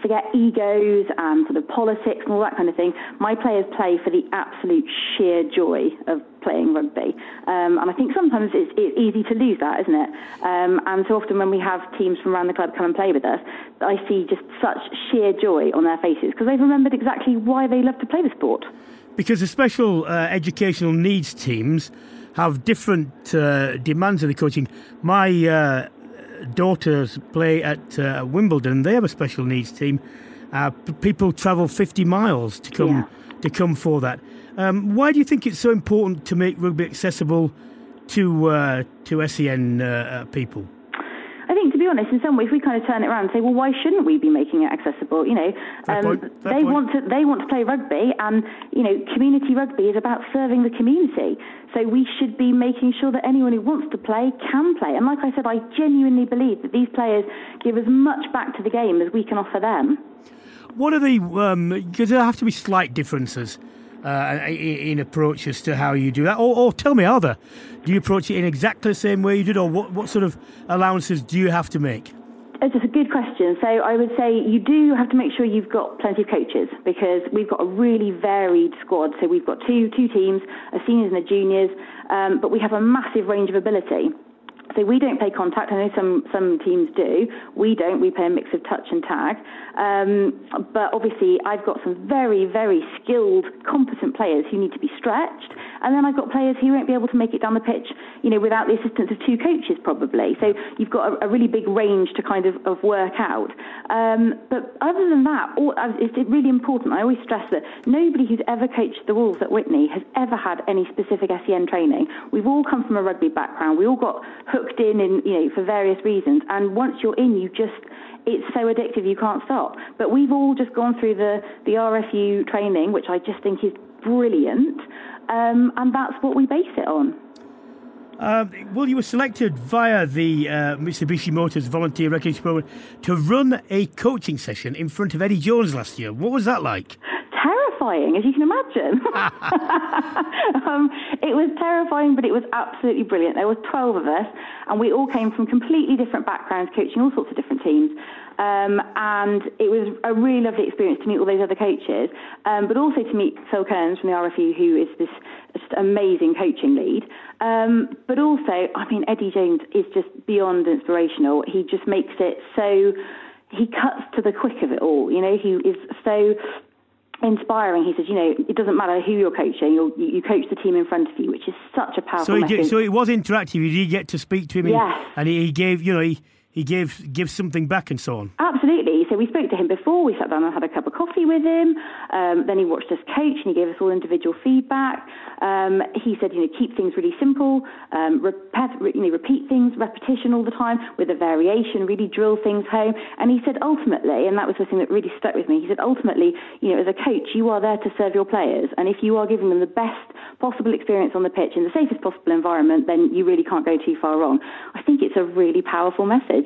Forget egos and sort of politics and all that kind of thing. My players play for the absolute sheer joy of playing rugby. Um, and I think sometimes it's, it's, easy to lose that, isn't it? Um, and so often when we have teams from around the club come and play with us, I see just such sheer joy on their faces because they've remembered exactly why they love to play the sport. Because the special uh, educational needs teams have different uh, demands of the coaching. My uh, daughters play at uh, Wimbledon. They have a special needs team. Uh, people travel 50 miles to come yeah. to come for that. Um, why do you think it's so important to make rugby accessible to uh, to SEN uh, uh, people? I think, to be honest, in some ways we kind of turn it around and say, well, why shouldn't we be making it accessible? You know, um, they point. want to they want to play rugby, and you know, community rugby is about serving the community. So we should be making sure that anyone who wants to play can play. And like I said, I genuinely believe that these players give as much back to the game as we can offer them. What are the, because um, there have to be slight differences uh, in approach as to how you do that? Or, or, tell me, are there? Do you approach it in exactly the same way you did, or what, what sort of allowances do you have to make? It's a good question. So I would say you do have to make sure you've got plenty of coaches because we've got a really varied squad. So we've got two two teams, a seniors and a juniors, um, but we have a massive range of ability. So we don't play contact. I know some some teams do. We don't. We play a mix of touch and tag. Um, but obviously, I've got some very very skilled, competent players who need to be stretched, and then I've got players who won't be able to make it down the pitch, you know, without the assistance of two coaches probably. So you've got a, a really big range to kind of, of work out. Um, but other than that, all, it's really important. I always stress that nobody who's ever coached the Wolves at Witney has ever had any specific SEN training. We've all come from a rugby background. We all got hooked in, in you know, for various reasons. And once you're in, you just it's so addictive you can't stop. But we've all just gone through the the RFU training, which I just think is brilliant, um, and that's what we base it on. Uh, well, you were selected via the uh, Mitsubishi Motors Volunteer Recognition Program to run a coaching session in front of Eddie Jones last year. What was that like? Terrifying, as you can imagine. um, it was terrifying, but it was absolutely brilliant. There were 12 of us, and we all came from completely different backgrounds, coaching all sorts of different teams. Um, and it was a really lovely experience to meet all those other coaches, um, but also to meet Phil Kearns from the RFU, who is this just amazing coaching lead. Um, but also, I mean, Eddie Jones is just beyond inspirational. He just makes it so. He cuts to the quick of it all. You know, he is so inspiring. He says, you know, it doesn't matter who you're coaching, you you coach the team in front of you, which is such a powerful so message. Did, so it was interactive. You did get to speak to him, yes. and he gave, you know, he, he gives gives something back and so on. Absolutely. So we spoke to him before. We sat down and had a cup of coffee with him. Um, then he watched us coach and he gave us all individual feedback. Um, he said, you know, keep things really simple, um, repet, you know, repeat things, repetition all the time with a variation, really drill things home. And he said, ultimately, and that was the thing that really stuck with me. He said, ultimately, you know, as a coach, you are there to serve your players, and if you are giving them the best possible experience on the pitch in the safest possible environment, then you really can't go too far wrong. I think it's a really powerful message.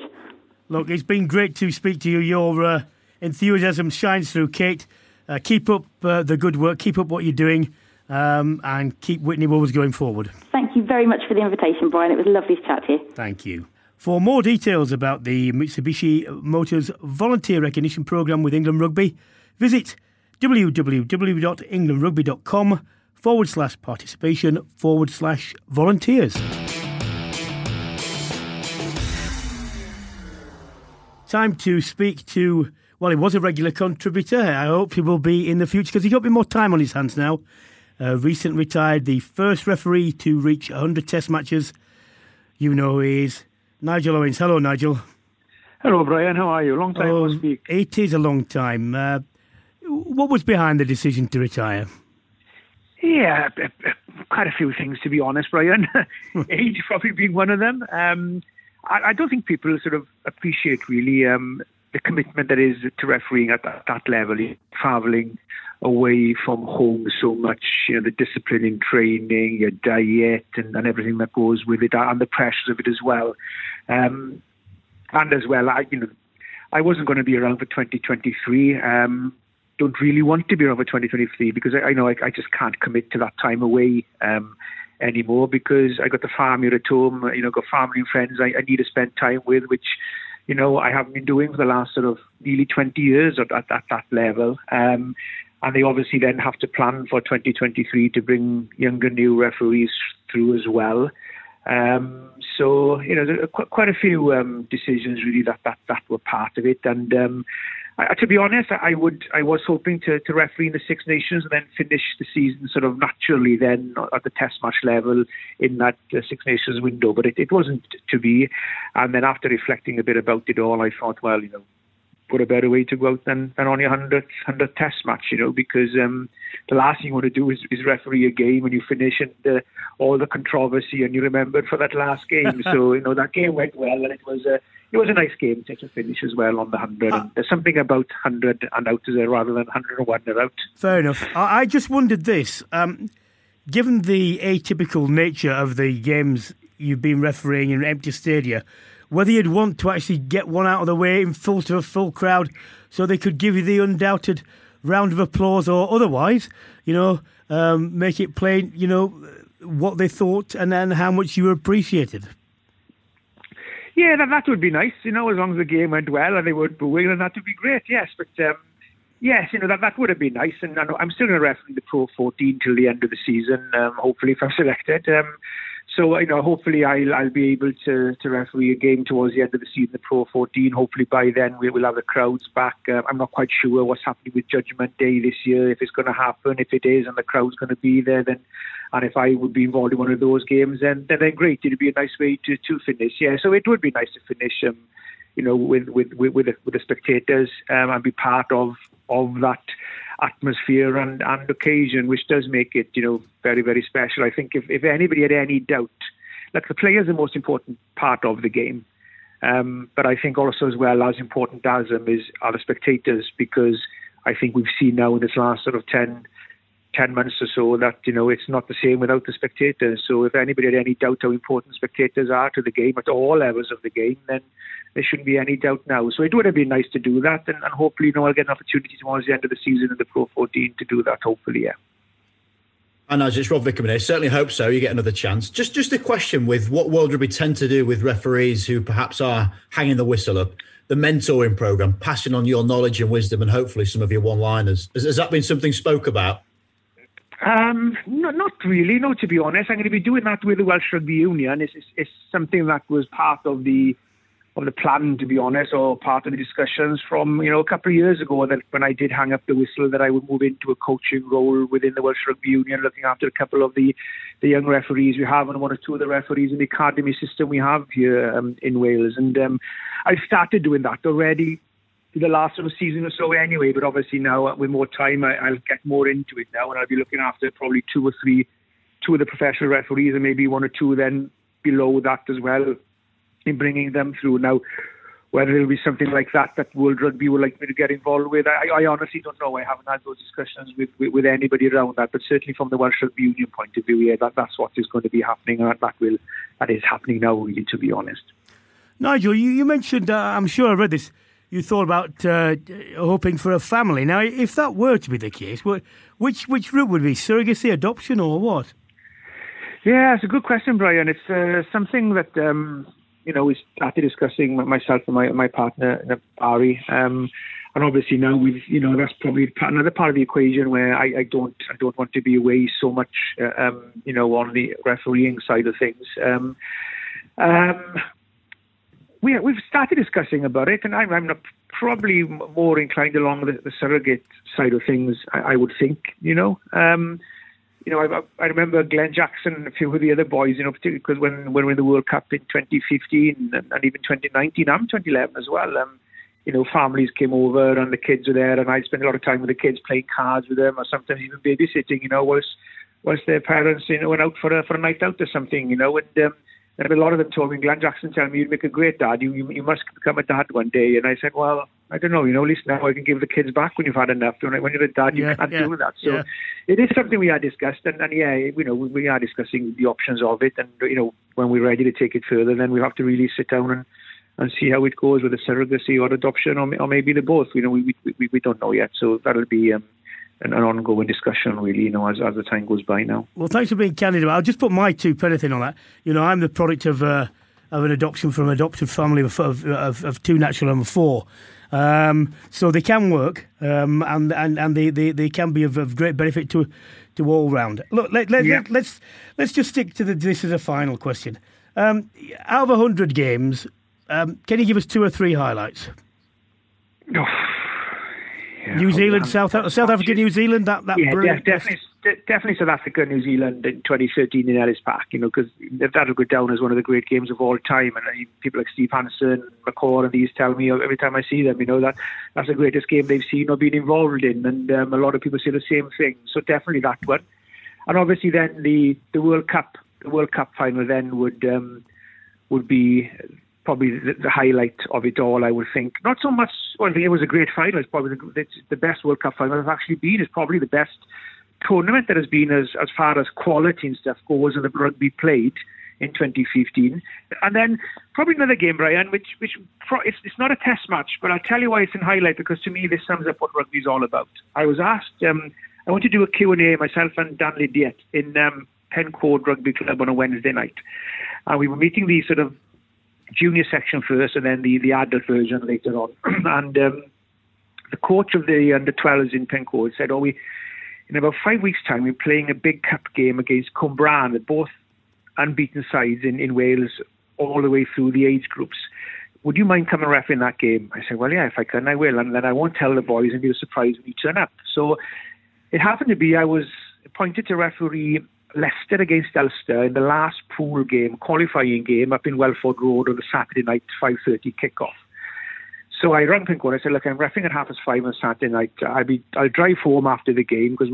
Look, it's been great to speak to you. Your uh, enthusiasm shines through, Kate. Uh, keep up uh, the good work, keep up what you're doing, um, and keep Witney Wolves going forward. Thank you very much for the invitation, Brian. It was lovely to chat to you. Thank you. For more details about the Mitsubishi Motors Volunteer Recognition Programme with England Rugby, visit www.englandrugby.com forward slash participation forward slash volunteers. Time to speak to, well, he was a regular contributor. I hope he will be in the future because he's got a bit more time on his hands now. Uh, recently retired, the first referee to reach 100 test matches. You know who he is Nigel Owens. Hello, Nigel. Hello, Brian. How are you? Long time oh, no speak. It is a long time. Uh, what was behind the decision to retire? Yeah, quite a few things, to be honest, Brian. Age probably being one of them. Um, I, I, don't think people sort of appreciate really um, the commitment that is to refereeing at that, that level, traveling away from home so much, you know, the discipline in training, your diet, and, and everything that goes with it, and the pressures of it as well. Um, and as well, I, you know, I wasn't going to be around for 2023. Um, don't really want to be around for 2023 because I, I know I, I, just can't commit to that time away um, anymore because I got the family at home, you know, got family and friends I, I, need to spend time with, which, you know, I haven't been doing for the last sort of nearly 20 years at, at, at that level. Um, and they obviously then have to plan for 2023 to bring younger new referees through as well. Um, so you know, there are quite a few um, decisions really that, that that were part of it, and um, I, to be honest, I would I was hoping to, to referee in the Six Nations and then finish the season sort of naturally then at the Test match level in that uh, Six Nations window, but it, it wasn't to be. And then after reflecting a bit about it all, I thought, well, you know, what a better way to go out than, than on your 100th, 100th test match, you know, because um, the last thing you want to do is, is referee a game when you finish and uh, all the controversy and you remembered for that last game. so, you know, that game went well and it was a, it was a nice game to, finish as well on the 100. Uh, there's something about 100 and out there rather than 101 and out. Fair enough. I, I just wondered this. Um, given the atypical nature of the games you've been refereeing in empty stadia, whether you'd want to actually get one out of the way in full to a full crowd so they could give you the undoubted round of applause or otherwise, you know, um, make it plain, you know, what they thought and then how much you appreciated. Yeah, that, that would be nice, you know, as long as the game went well and they weren't booing, then that would be great, yes. But um, yes, you know, that, that would have been nice. And I'm still going to referee the Pro 14 till the end of the season, um, hopefully, if I'm selected. Um, so you know, hopefully I'll I'll be able to to referee a game towards the end of the season, the Pro 14. Hopefully by then we will have the crowds back. Uh, I'm not quite sure what's happening with Judgment Day this year, if it's going to happen. If it is, and the crowd's going to be there, then and if I would be involved in one of those games, then then, then great. It'd be a nice way to to finish. Yeah, so it would be nice to finish. Um, you know, with with with, with, the, with the spectators um, and be part of of that atmosphere and, and occasion, which does make it, you know, very, very special. I think if, if anybody had any doubt, like the players are the most important part of the game. Um, but I think also as well as important as them is are the spectators because I think we've seen now in this last sort of 10, 10 months or so that, you know, it's not the same without the spectators. So if anybody had any doubt how important spectators are to the game at all levels of the game, then there shouldn't be any doubt now. So it would have been nice to do that, and, and hopefully, you know, I'll get an opportunity towards the end of the season in the Pro 14 to do that. Hopefully, yeah. And as it's Rob Vickerman here, certainly hope so. You get another chance. Just, just a question with what World Rugby tend to do with referees who perhaps are hanging the whistle up. The mentoring program, passing on your knowledge and wisdom, and hopefully some of your one-liners. Has, has that been something spoke about? Um, no, not really. No, to be honest, I'm going to be doing that with the Welsh Rugby Union. It's, it's, it's something that was part of the of the plan, to be honest, or part of the discussions from you know a couple of years ago that when I did hang up the whistle that I would move into a coaching role within the Welsh Rugby Union, looking after a couple of the the young referees we have and one or two of the referees in the academy system we have here um, in Wales. And um, I've started doing that already the last sort of season or so anyway. But obviously now with more time, I, will get more into it now, and I'll be looking after probably two or three, two of the professional referees, and maybe one or two then below that as well in bringing them through. Now, whether it'll be something like that that World Rugby would like me to get involved with, I, I honestly don't know. I haven't had those discussions with, with, with, anybody around that, but certainly from the Welsh Rugby Union point of view, yeah, that, that's what is going to be happening, and that will that is happening now, really, to be honest. Nigel, you, you mentioned, uh, I'm sure I read this, you thought about uh, hoping for a family. Now, if that were to be the case, which which route would be surrogacy, adoption, or what? Yeah, it's a good question, Brian. It's uh, something that um, you know, we started discussing myself and my my partner Barry. Um, and obviously now we've, you know, that's probably another part of the equation where I, I don't, I don't want to be away so much, uh, um, you know, on the refereeing side of things. Um, um, we, we've started discussing about it, and I'm, I'm probably more inclined along the, the surrogate side of things. I, I would think, you know. Um, you know, I, I remember Glen Jackson and a few of the other boys, you know, particularly because when, when we were in the World Cup in 2015 and, and even 2019 and 2011 as well, um, you know, families came over and the kids were there, and I spent a lot of time with the kids playing cards with them, or sometimes even babysitting, you know, whilst whilst their parents, you know, went out for a for a night out or something, you know, and um, and a lot of them told me, Glen Jackson told me, you'd make a great dad. You, you, you must become a dad one day. And I said, well, I don't know. You know, at least now I can give the kids back when you've had enough. When you're a dad, you yeah, can't yeah, do that. So yeah. it is something we are discussed. And, and yeah, you know, we are discussing the options of it. And, you know, when we're ready to take it further, then we have to really sit down and, and see how it goes with the surrogacy or adoption or, or maybe the both. You know, we, we, we don't know yet. So that'll be, um, an, ongoing discussion, really, you know, as, as the time goes by now. Well, thanks for being candid. I'll just put my two penny in on that. You know, I'm the product of uh, of an adoption from an adopted family of, of, of, of two natural and four. Um, so they can work, um, and and and they, they, they can be of, of great benefit to to all round. Look, let, let, yeah. let, us let's, let's just stick to the, this as a final question. Um, out of hundred games, um, can you give us two or three highlights? Oh, New Zealand, South South Africa, New Zealand. That that yeah, brilliant. definitely, definitely South Africa, New Zealand in 2013 in Ellis Park. You know, because that'll go down as one of the great games of all time. And people like Steve Hansen, McCaw, and these tell me every time I see them, you know that that's the greatest game they've seen or been involved in. And um, a lot of people say the same thing. So definitely that one. And obviously then the the World Cup, the World Cup final then would um, would be probably the, the, highlight of it all, I would think. Not so much, well, it was a great final. It's probably the, it's the best World Cup final I've actually been. It's probably the best tournament that has been as, as far as quality and stuff goes and the rugby played in 2015. And then probably another game, Brian, which which it's, it's not a test match, but I'll tell you why it's in highlight because to me this sums up what rugby is all about. I was asked, um, I want to do a Q&A myself and Dan Lydiate in um, Pencoed Rugby Club on a Wednesday night. And we were meeting these sort of junior section first, and then the, the adult version later on. and um, the coach of the under 12s in Pencoed said, "Oh, we in about five weeks' time we're playing a big cup game against Cwmbran, both unbeaten sides in, in Wales, all the way through the age groups." Would you mind coming ref in that game? I said, well, yeah, if I can, I will. And then I won't tell the boys and be surprised when you turn up. So it happened to be I was appointed to referee Leicester against Ulster in the last pool game, qualifying game up in Welford Road on the Saturday night 5:30 kickoff. So I rang Pencoed. I said, look, I'm refing at half past five on Saturday night. I'll be, I'll drive home after the game because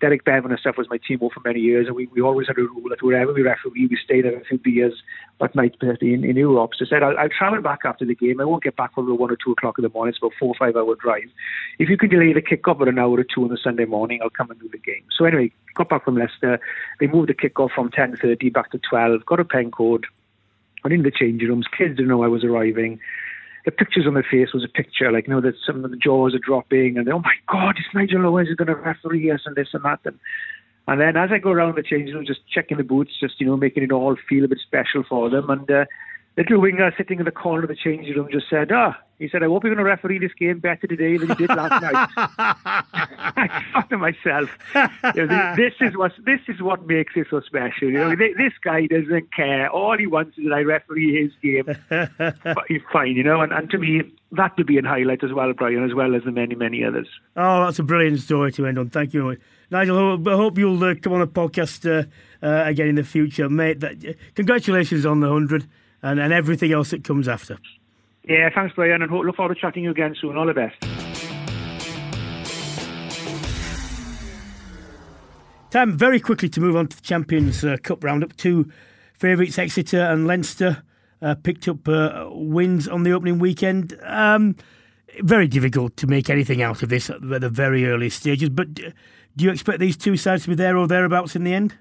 Derek Bevan and stuff was my team for many years, and we, we always had a rule that wherever we referee, we stayed there a few beers at night uh, in, in Europe. So I said, I'll, I'll travel back after the game. I won't get back until one or two o'clock in the morning. It's about four or five hour drive. If you can delay the kickoff for an hour or two on the Sunday morning, I'll come and do the game. So anyway, got back from Leicester. They moved the kickoff from 10.30 back to 12. Got a Pencoed. Went in the changing rooms. Kids didn't know I was arriving the pictures on their face was a picture, like, you know, that some of the jaws are dropping and, oh my God, it's Nigel Owens is going to referee us and this and that. And, and then as I go around the changing room, just checking the boots, just, you know, making it all feel a bit special for them. And uh, little winger sitting in the corner of the changing room just said, "Ah." He said, "I hope you're going to referee this game better today than you did last night." I thought to myself, you know, "This is what this is what makes it so special." You know, this guy doesn't care. All he wants is that I referee his game. but he's fine, you know. And, and to me, that would be a highlight as well, Brian, as well as the many, many others. Oh, that's a brilliant story to end on. Thank you, Nigel. I hope you'll uh, come on the podcast uh, uh, again in the future, mate. That, congratulations on the hundred and, and everything else that comes after. Yeah, thanks, Brian, and look forward to chatting you again soon. All the best. Time very quickly to move on to the Champions uh, Cup roundup. Two favourites, Exeter and Leinster, uh, picked up uh, wins on the opening weekend. Um, very difficult to make anything out of this at the very early stages, but do you expect these two sides to be there or thereabouts in the end?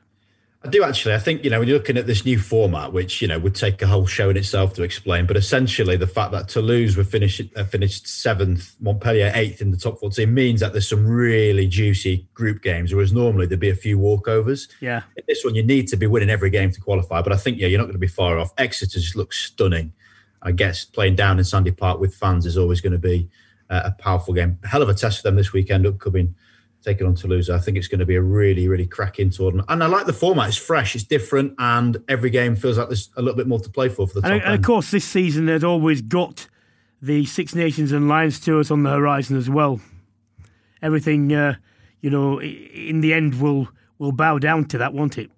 I do actually. I think you know when you're looking at this new format, which you know would take a whole show in itself to explain, but essentially the fact that Toulouse were finished uh, finished seventh, Montpellier eighth in the top fourteen means that there's some really juicy group games, whereas normally there'd be a few walkovers. Yeah. In this one, you need to be winning every game to qualify, but I think yeah, you're not going to be far off. Exeter just looks stunning. I guess playing down in Sandy Park with fans is always going to be uh, a powerful game. Hell of a test for them this weekend, upcoming taking on Toulouse. I think it's going to be a really, really cracking tournament. And I like the format. It's fresh, it's different, and every game feels like there's a little bit more to play for for the top and, and of course, this season has always got the Six Nations and Lions tours on the horizon as well. Everything, uh, you know, in the end will will bow down to that, won't it?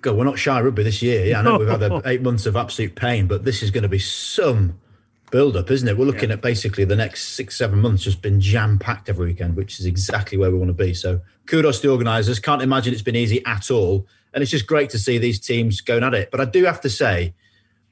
God, we're not shy rugby this year. Yeah, I know we've had eight months of absolute pain, but this is going to be some build up, isn't it? We're looking yeah. at basically the next six, seven months just been jam packed every weekend, which is exactly where we want to be. So kudos to the organisers. Can't imagine it's been easy at all. And it's just great to see these teams going at it. But I do have to say,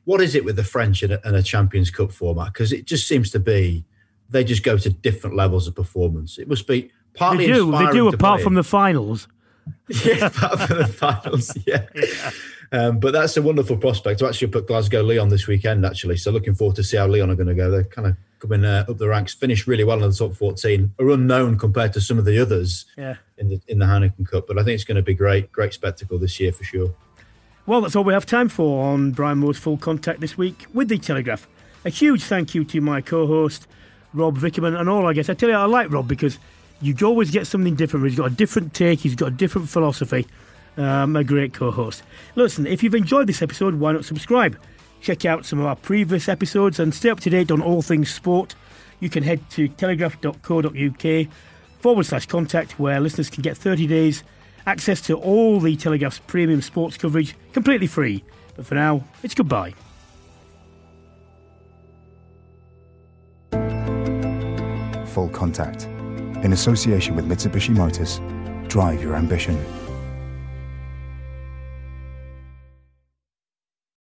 what is it with the French and a, and a Champions Cup format? Because it just seems to be they just go to different levels of performance. It must be partly they do. They do apart from the finals. yeah, apart from the finals. Yeah. yeah. Um, but that's a wonderful prospect. to actually put Glasgow Lyon this weekend, actually. So looking forward to see how Lyon are going to go. They're kind of coming uh, up the ranks, finished really well in the top 14, are unknown compared to some of the others yeah. in the in the Heineken Cup. But I think it's going to be great, great spectacle this year for sure. Well, that's all we have time for on Brian Moore's Full Contact this week with The Telegraph. A huge thank you to my co host, Rob Vickerman, and all I guess. I tell you, I like Rob because you always get something different. He's got a different take, he's got a different philosophy um, a great co host. Listen, if you've enjoyed this episode, why not subscribe? Check out some of our previous episodes and stay up to date on all things sport. You can head to telegraph.co.uk forward slash contact, where listeners can get 30 days access to all the Telegraph's premium sports coverage completely free. But for now, it's goodbye. Full contact. In association with Mitsubishi Motors, drive your ambition.